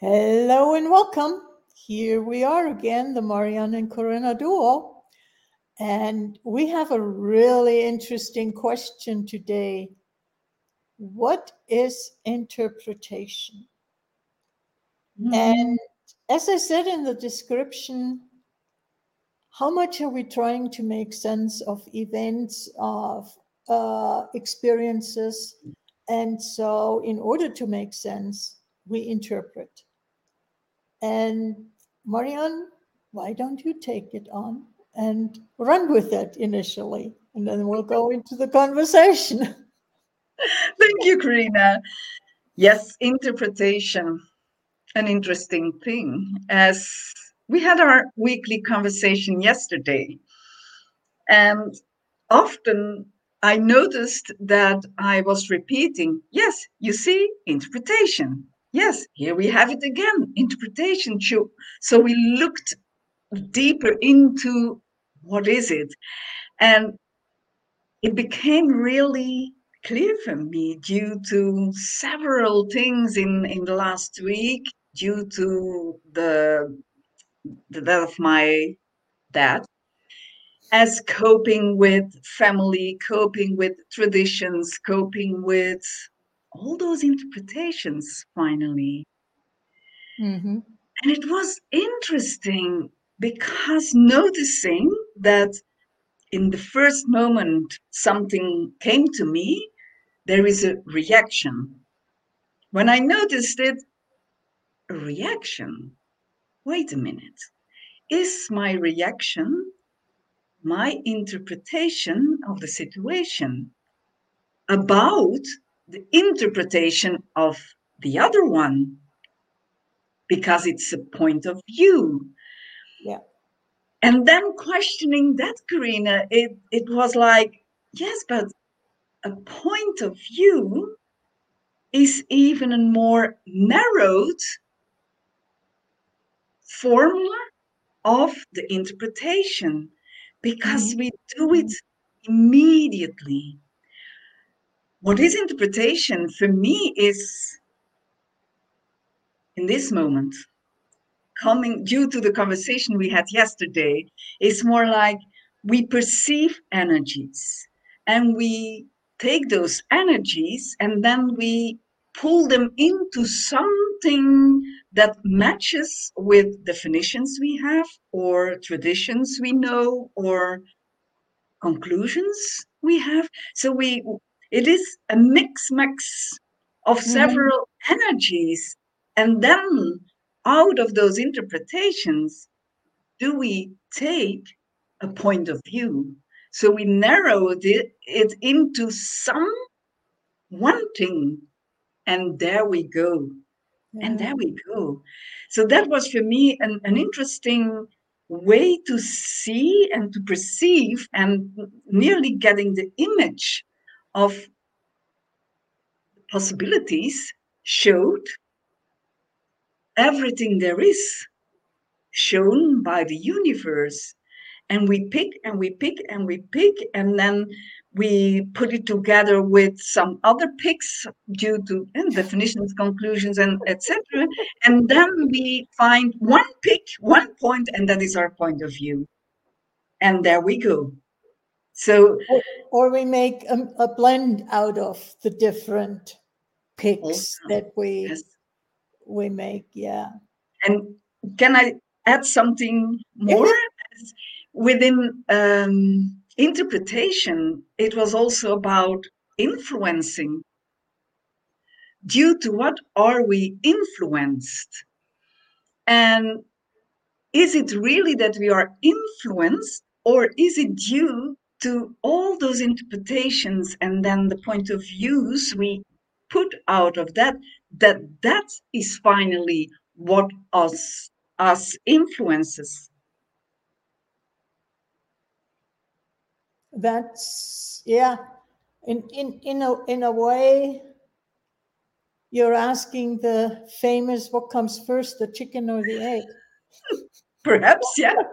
Hello and welcome. Here we are again, the Marianne and Corinna duo. And we have a really interesting question today. What is interpretation? Mm-hmm. And as I said in the description, how much are we trying to make sense of events, of uh, experiences? And so, in order to make sense, we interpret. And Marianne, why don't you take it on and run with it initially? And then we'll go into the conversation. Thank you, Karina. Yes, interpretation, an interesting thing. As we had our weekly conversation yesterday, and often I noticed that I was repeating, yes, you see, interpretation, yes, here we have it again interpretation. So we looked deeper into what is it. And it became really clear for me due to several things in, in the last week, due to the, the death of my dad, as coping with family, coping with traditions, coping with all those interpretations finally. Mm-hmm. And it was interesting because noticing that in the first moment something came to me, there is a reaction. When I noticed it, a reaction. Wait a minute. Is my reaction my interpretation of the situation about the interpretation of the other one because it's a point of view. Yeah. And then questioning that, Karina, it, it was like, yes, but a point of view is even a more narrowed formula of the interpretation because mm-hmm. we do it immediately what is interpretation for me is in this moment coming due to the conversation we had yesterday is more like we perceive energies and we take those energies and then we pull them into something that matches with definitions we have or traditions we know or conclusions we have. So we it is a mix max of mm-hmm. several mm-hmm. energies. And then out of those interpretations, do we take a point of view? So we narrowed it, it into some one thing, and there we go. Yeah. And there we go. So that was for me an, an interesting way to see and to perceive and nearly getting the image of possibilities showed everything there is shown by the universe. And we pick and we pick and we pick and then we put it together with some other picks due to and definitions conclusions and etc and then we find one pick one point and that is our point of view. And there we go so, or, or we make a, a, blend out of the different picks also, that we yes. we make. Yeah. And can I add something more? Yeah. Within um, interpretation, it was also about influencing. Due to what are we influenced? And is it really that we are influenced, or is it due to all those interpretations and then the point of views we put out of that that that is finally what us us influences. That's yeah. In in in a in a way you're asking the famous what comes first the chicken or the egg? Perhaps yeah.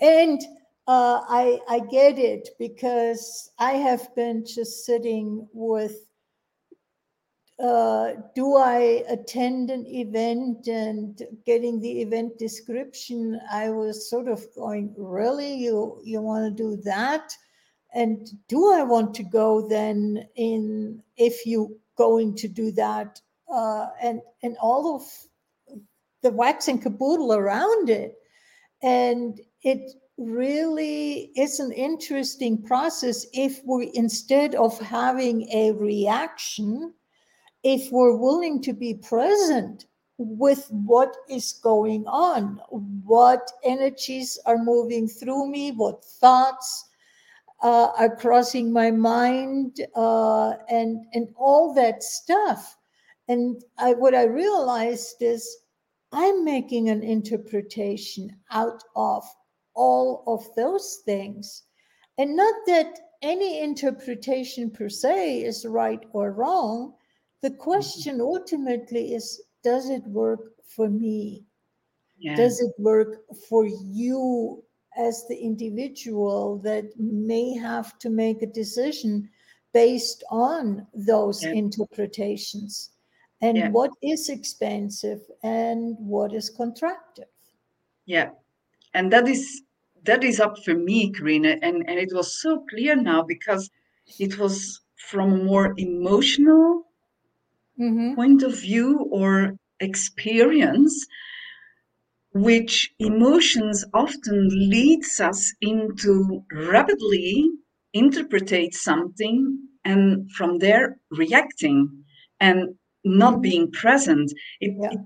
And uh, I, I get it because I have been just sitting with uh, do I attend an event and getting the event description? I was sort of going, really, you you want to do that? And do I want to go then in if you going to do that? Uh, and and all of the wax and caboodle around it, and it really is an interesting process if we instead of having a reaction if we're willing to be present with what is going on, what energies are moving through me, what thoughts uh, are crossing my mind, uh, and and all that stuff. And I, what I realized is I'm making an interpretation out of all of those things, and not that any interpretation per se is right or wrong the mm-hmm. question ultimately is does it work for me? Yeah. Does it work for you as the individual that may have to make a decision based on those yeah. interpretations? And yeah. what is expansive and what is contractive? Yeah. And that is that is up for me, Karina. And, and it was so clear now because it was from a more emotional mm-hmm. point of view or experience which emotions often leads us into rapidly interpretate something and from there reacting and not being present it, yeah. it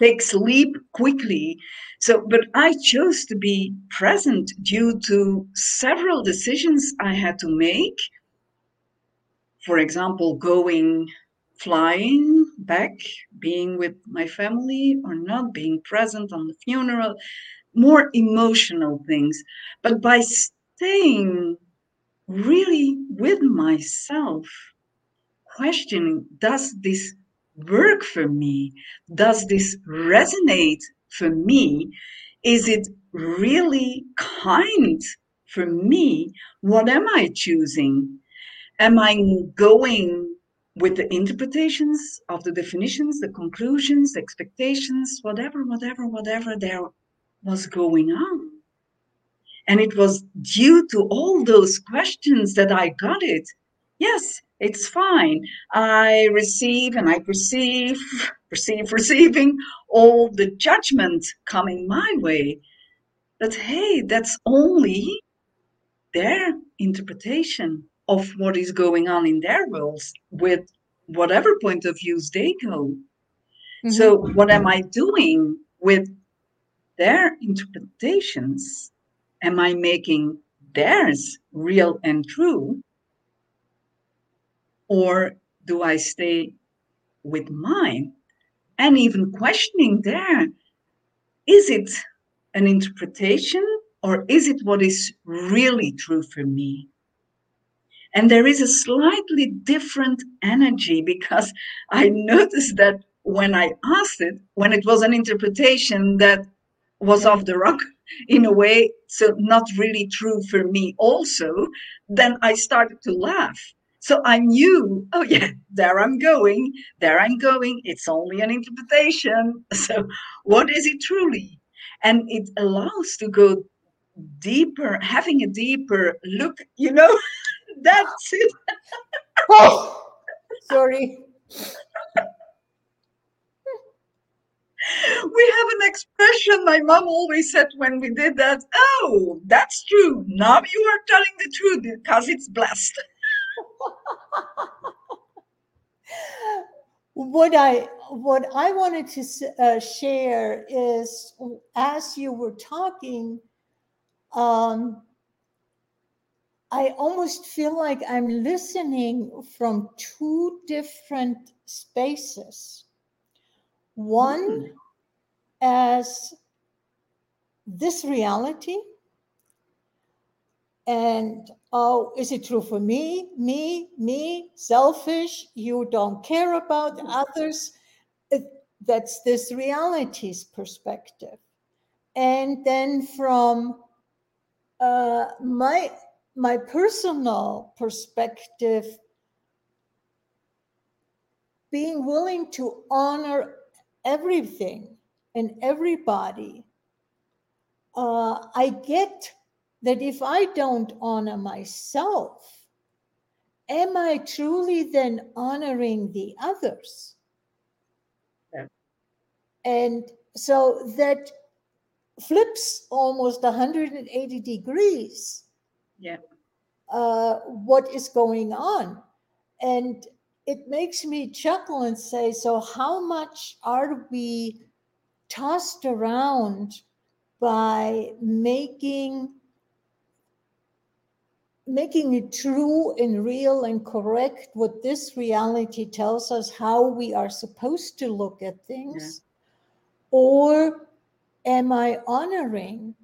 takes leap quickly so but i chose to be present due to several decisions i had to make for example going flying back, being with my family or not, being present on the funeral, more emotional things. But by staying really with myself, questioning, does this work for me? Does this resonate for me? Is it really kind for me? What am I choosing? Am I going with the interpretations of the definitions, the conclusions, expectations, whatever, whatever, whatever there was going on. And it was due to all those questions that I got it. Yes, it's fine. I receive and I perceive, perceive, receiving all the judgment coming my way. But hey, that's only their interpretation of what is going on in their worlds with whatever point of views they go. Mm-hmm. So, what am I doing with their interpretations? Am I making theirs real and true? Or do I stay with mine and even questioning there? Is it an interpretation or is it what is really true for me? And there is a slightly different energy because I noticed that when I asked it, when it was an interpretation that was off the rock in a way, so not really true for me, also, then I started to laugh. So I knew, oh yeah, there I'm going, there I'm going. It's only an interpretation. So what is it truly? And it allows to go deeper, having a deeper look, you know. That's it. oh, sorry. we have an expression my mom always said when we did that oh that's true now you are telling the truth because it's blessed what i what i wanted to uh, share is as you were talking um, I almost feel like I'm listening from two different spaces. One mm. as this reality, and oh, is it true for me, me, me, selfish? You don't care about others. That's this reality's perspective. And then from uh, my my personal perspective being willing to honor everything and everybody, uh, I get that if I don't honor myself, am I truly then honoring the others? Yeah. And so that flips almost 180 degrees Yeah. uh, what is going on. And it makes me chuckle and say, so how much are we tossed around by making making it true and real and correct what this reality tells us how we are supposed to look at things? Or am i honoring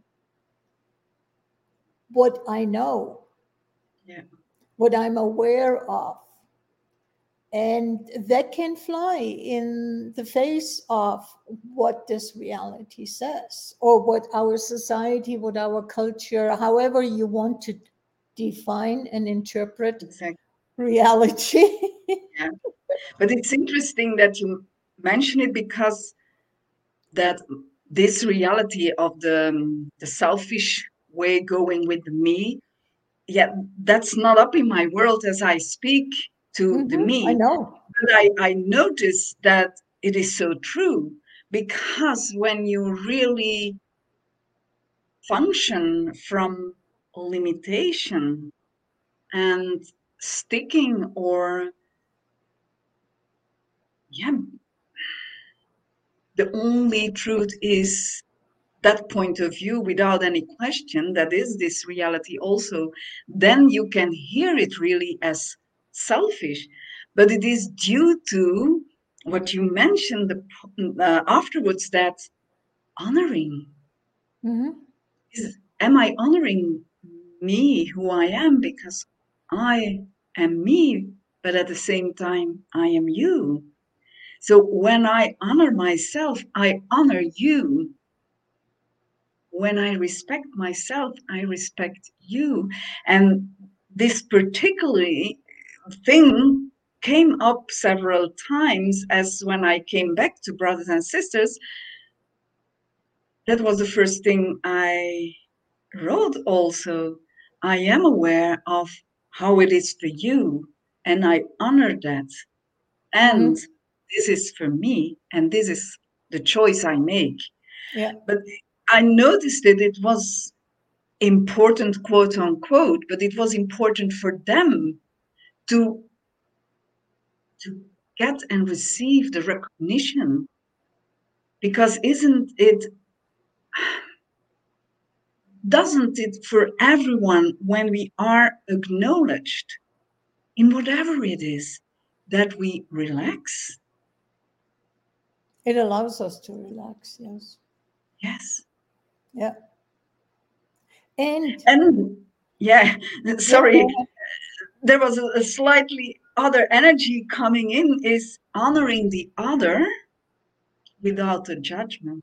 what i know? Yeah. what i'm aware of? And that can fly in the face of what this reality says or what our society what our culture however you want to define and interpret Exactly. reality But it's interesting that you mention it because that this reality of the um, the selfish way going with me, yeah, that's not up in my world as I speak to the Mhm, me. i know But I, I notice that it is so true because when you really function from limitation and sticking or yeah the only truth is that point of view without any question that is this reality also then you can hear it really as selfish but it is due to what you mentioned the, uh, afterwards that honoring Mhm. is am i honoring me who i am because i am me but at the same time i am you so when i honor myself i honor you when I respect myself, I respect you. And this particularly thing came up several times as when I came back to brothers and sisters. That was the first thing I wrote also. I am aware of how it is for you, and I honor that. And mm-hmm. this is for me, and this is the choice I make. yeah But I noticed that it was important, quote unquote, but it was important for them to to get and receive the recognition. Because isn't it doesn't it for everyone when we are acknowledged in whatever it is that we relax? it allows us to relax yes Yes. yeah and And yeah, Yeah, sorry, ahead. there was a, a slightly other energy coming in is honoring the other without a judgment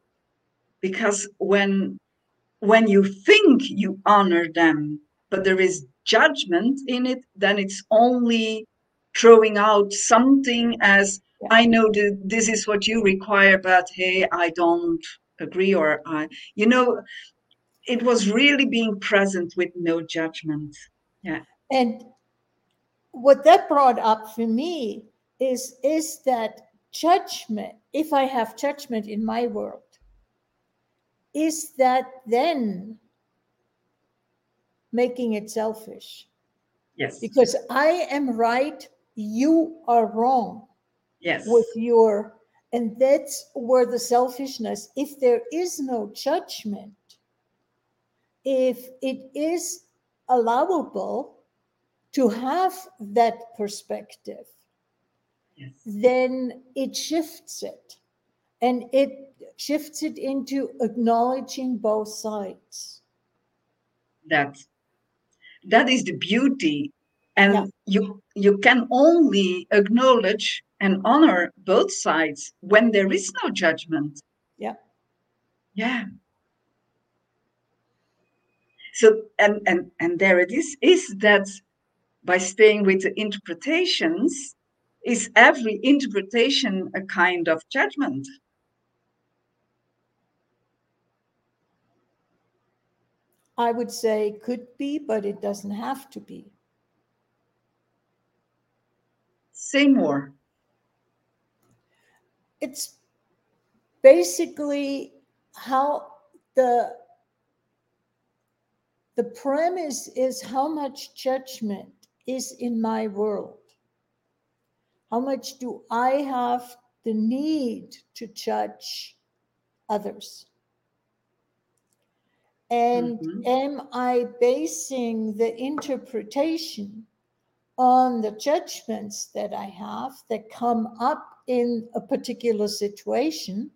because when when you think you honor them but there is judgment in it then it's only throwing out something as Yeah. i know that this is what you require but hey i don't agree or i you know it was really being present with no judgment yeah And what that brought up for me is is that judgment, if I have judgment in my world, is that then making it selfish? yes. Because I am right, you are wrong yes. with your, and that's where the selfishness, if there is no judgment, if it is allowable to have that perspective, yes. then it shifts it and it shifts it into acknowledging both sides. that that is the beauty and Yeah. you you can only acknowledge and honor both sides when there is no judgment Yeah. yeah so and and and there it is is that by staying with the interpretations is every interpretation a kind of judgment? I would say could be, but it doesn't have to be. Say more. It's basically how the the premise is how much judgment is in my world. How much do I have the need to judge others? And mm-hmm. am I basing the interpretation on the judgments that I have that come up in a particular situation?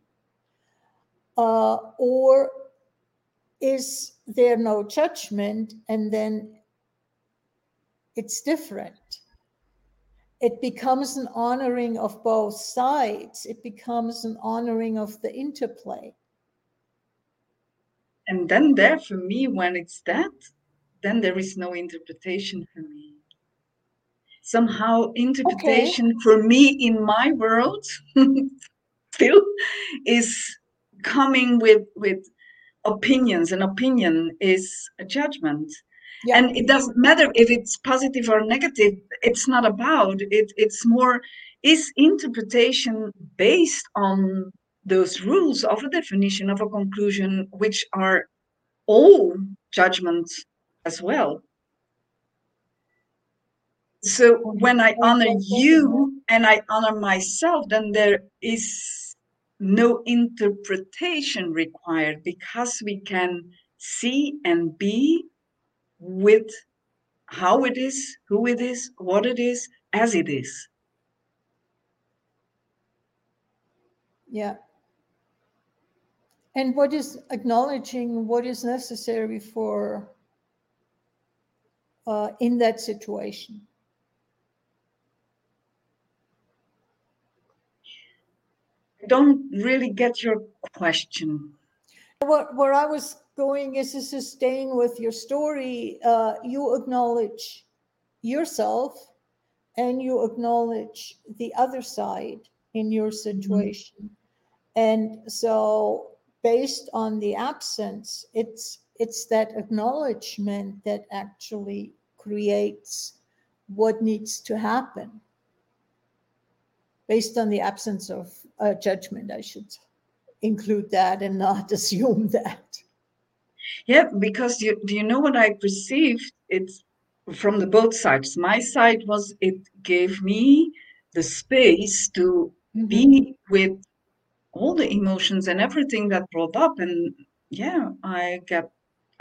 Uh, or is there no judgment and then it's different? It becomes an honoring of both sides, it becomes an honoring of the interplay and then there for me when it's that then there is no interpretation for me somehow interpretation okay. for me in my world still is coming with with opinions and opinion is a judgment yeah. and it doesn't matter if it's positive or negative it's not about it it's more is interpretation based on those rules of a definition of a conclusion, which are all judgments as well. So when I honor you and I honor myself, then there is no interpretation required because we can see and be with how it is, who it is, what it is, as it is. Yeah. And what is acknowledging what is necessary for uh, in that situation? I don't really get your question. What, where I was going is, is staying with your story. Uh, you acknowledge yourself and you acknowledge the other side in your mm-hmm. situation. Mm-hmm. And so based on the absence it's it's that acknowledgement that actually creates what needs to happen based on the absence of uh, judgment i should include that and not assume that. Yeah because you, do you know what i perceived? It's from the both sides. My side was it gave me the space to mm-hmm. be with all the emotions and everything that brought up and yeah i get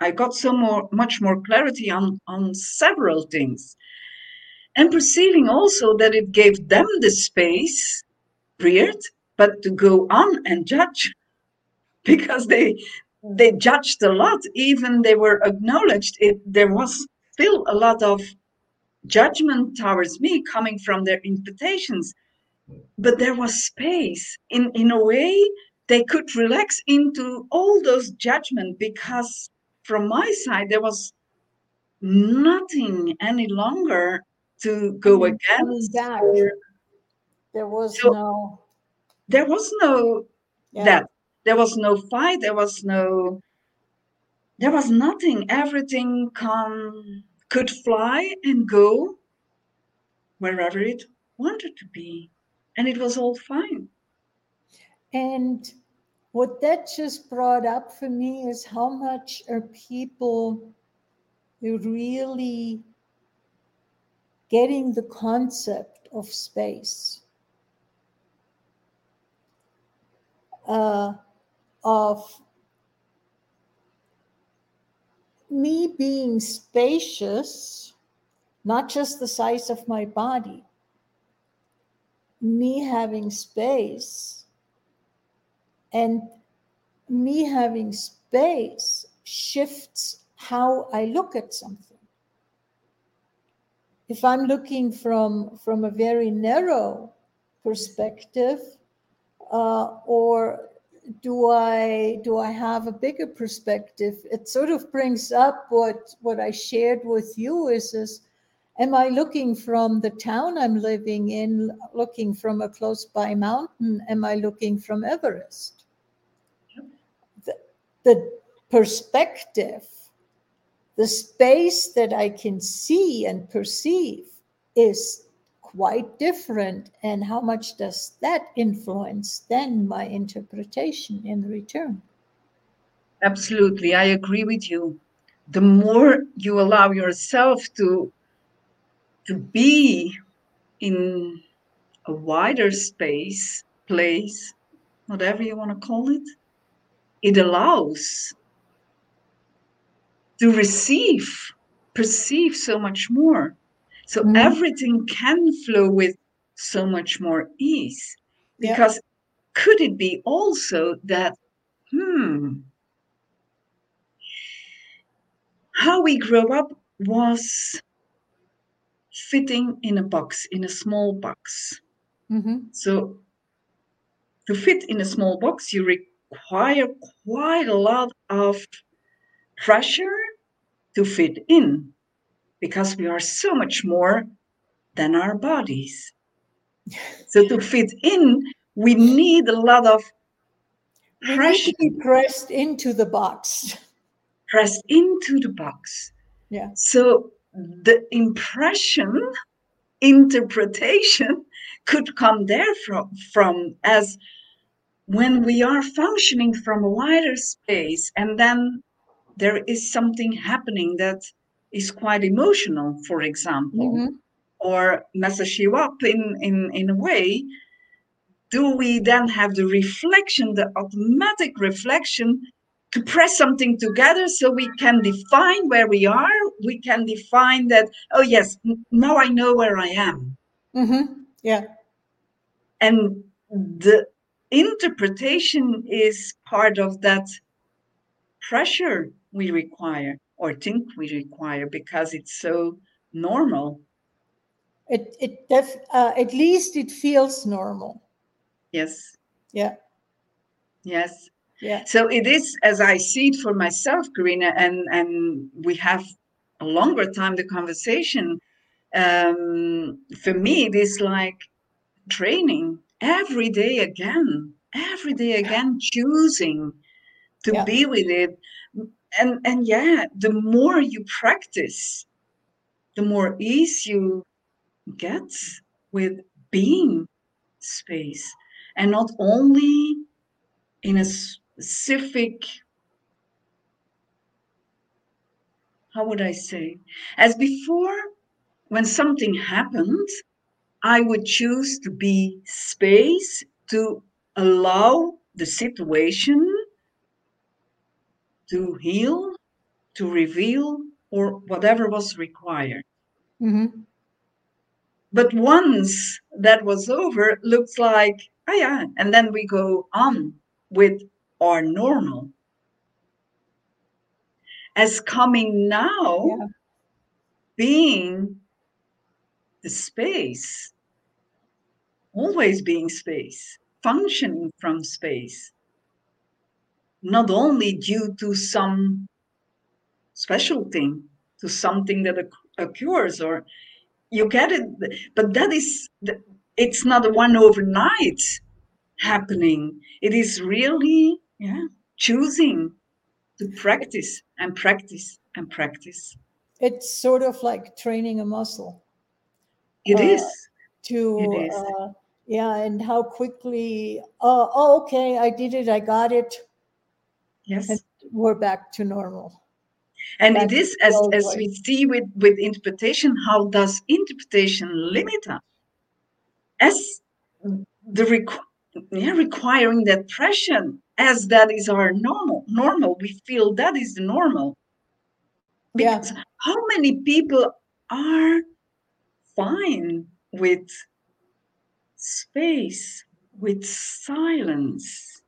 i got so more much more clarity on on several things. And perceiving also that it gave them the space weird but to go on and judge because they they judged a lot. Even they were acknowledged it there was still a lot of judgment towards me coming from their invitations but there was space in in a way they could relax into all those judgment because from my side there was nothing any longer to go mm, against there was so no there was no yeah. that there was no fight. There was no there was nothing. Everything come could fly and go wherever it wanted to be and it was all fine. And what that just brought up for me is how much are people really getting the concept of space, uh, of me being spacious, not just the size of my body, me having space and me having space shifts how I look at something. If I'm looking from, from a very narrow perspective, uh, or do I do I have a bigger perspective? It sort of brings up what what I shared with you is, is Am I looking from the town I'm living in, looking from a close by mountain? Am I looking from Everest? The, the perspective, the space that I can see and perceive is quite different. And how much does that influence then my interpretation in return? Absolutely, I agree with you. The more you allow yourself to to be in a wider space, place, whatever you want to call it, it allows to receive, perceive so much more. So mm-hmm. everything can flow with so much more ease. Because yeah. could it be also that, hmm, how we grow up was fitting in a box, in a small box. Mm-hmm. So to fit in a small box, you require quite a lot of pressure to fit in because we are so much more than our bodies. so to fit in, we need a lot of pressure. Need to be pressed into the box. Pressed into the box. Yeah. So the impression interpretation could come there from, from as when we are functioning from a wider space and then there is something happening that is quite emotional for example mm-hmm. or messes you up in, in in a way do we then have the reflection the automatic reflection to press something together so we can define where we are. We can define that oh yes now i know where i am. Mm-hmm. yeah. And the interpretation is part of that pressure we require or think we require because it's so normal. It it def, uh, at least it feels normal. Yes. Yeah. Yes yeah. So it is as I see it for myself, Karina, and and we have a longer time the conversation. Um, for me, it is like training every day again, every day again, choosing to yeah. be with it. And and yeah, the more you practice, the more ease you get with being space and not only in a specific how would I say? As before, when something happened, I would choose to be space to allow the situation to heal, to reveal, or whatever was required. Mm-hmm. But once that was over, looks like, oh yeah, and then we go on with are normal as coming now yeah. being the space always being space functioning from space not only due to some special thing to something that occurs or you get it but that is it's not one overnight happening it is really yeah. Choosing to practice and practice and practice. It's sort of like training a muscle. It uh, is. to it is. Uh, yeah and how quickly uh, oh okay i did it i got it. Yes. And we're back to normal. And it is as, as we see with with interpretation how does interpretation limit us? As the requ- yeah, requiring that pressure as that is our normal normal we feel that is the normal because yeah. how many people are fine with space with silence?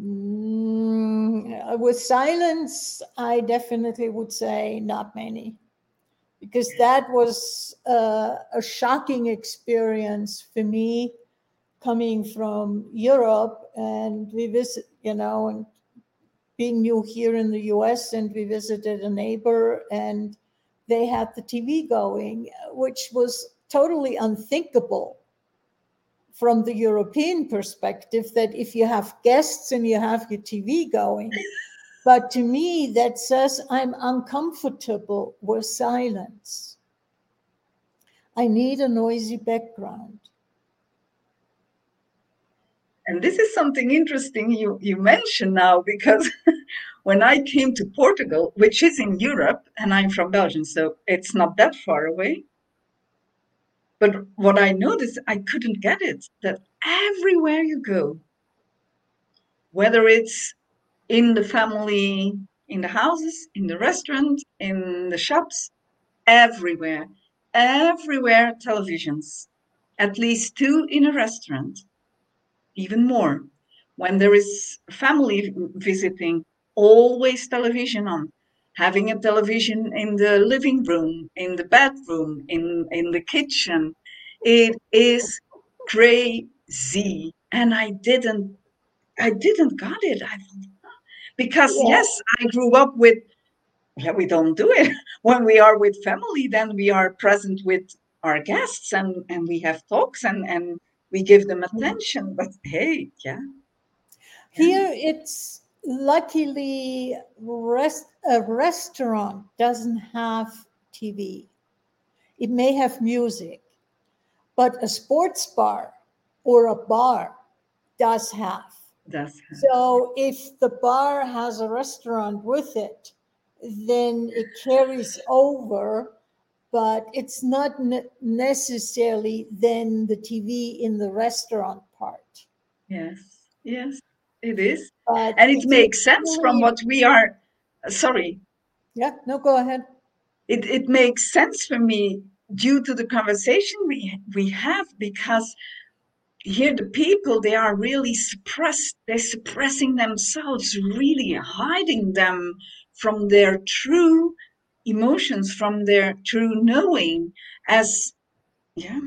Mm, with silence i definitely would say not many. Because that was uh, a shocking experience for me coming from Europe and we visit, you know, and being new here in the US and we visited a neighbor and they had the TV going, which was totally unthinkable from the European perspective that if you have guests and you have your TV going. But to me, that says I'm uncomfortable with silence. I need a noisy background. And this is something interesting you, you mention now because when I came to Portugal, which is in Europe, and I'm from Belgium, so it's not that far away. But what I noticed, I couldn't get it that everywhere you go, whether it's in the family, in the houses, in the restaurant, in the shops, everywhere, everywhere televisions, at least two in a restaurant, even more. When there is family visiting, always television on. Having a television in the living room, in the bedroom, in, in the kitchen. It is crazy. And I didn't I didn't got it. I because yeah. yes, I grew up with yeah, we don't do it. When we are with family, then we are present with our guests and, and we have talks and, and we give them mm-hmm. attention. But hey, yeah. Here it's luckily rest, a restaurant doesn't have TV. It may have music, but a sports bar or a bar does have. Does have. So if the bar has a restaurant with it, then it carries over, but it's not ne- necessarily then the TV in the restaurant part. Yes, yes, it is. But and it makes sense really, from what we are. Sorry. Yeah, no, go ahead. It, it makes sense for me due to the conversation we we have because here the people they are really suppressed they're suppressing themselves really hiding them from their true emotions from their true knowing as yeah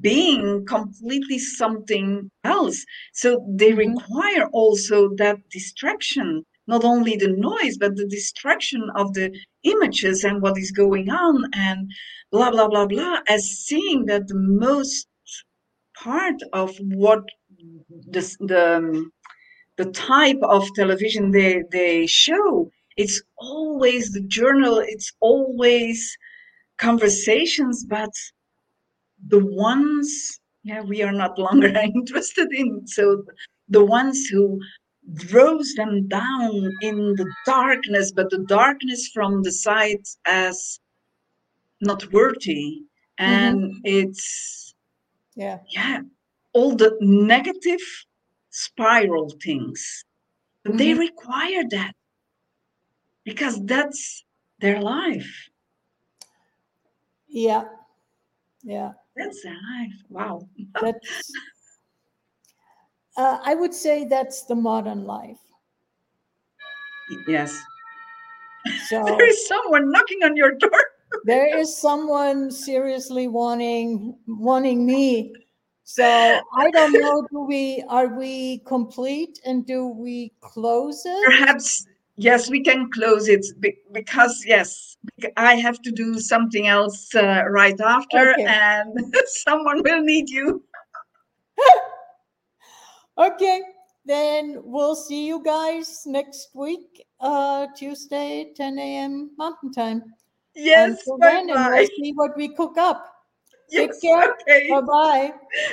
being completely something else. So they mm-hmm. require also that distraction, not only the noise, but the distraction of the images and what is going on and blah, blah, blah, blah, as seeing that the most part of what the, the, um, the type of television they, they show, it's always the journal, it's always conversations, but the ones yeah we are not longer interested in. So the ones who throws them down in the darkness but the darkness from the side as not worthy. And mm-hmm. it's yeah. yeah all the negative spiral things. Mm-hmm. they require that because that's their life yeah yeah that's their life. Wow. that's, uh, I would say that's the modern life. Yes. So there is someone knocking on your door. there is someone seriously wanting wanting me. So I don't know. Do we are we complete and do we close it? Perhaps yes, we can close it because yes, I have to do something else uh, right after, okay. and someone will need you. okay, then we'll see you guys next week, uh, Tuesday, 10 a.m. Mountain Time. Yes, bye then, and we'll see what we cook up. Yes, Take care. Okay. Bye bye.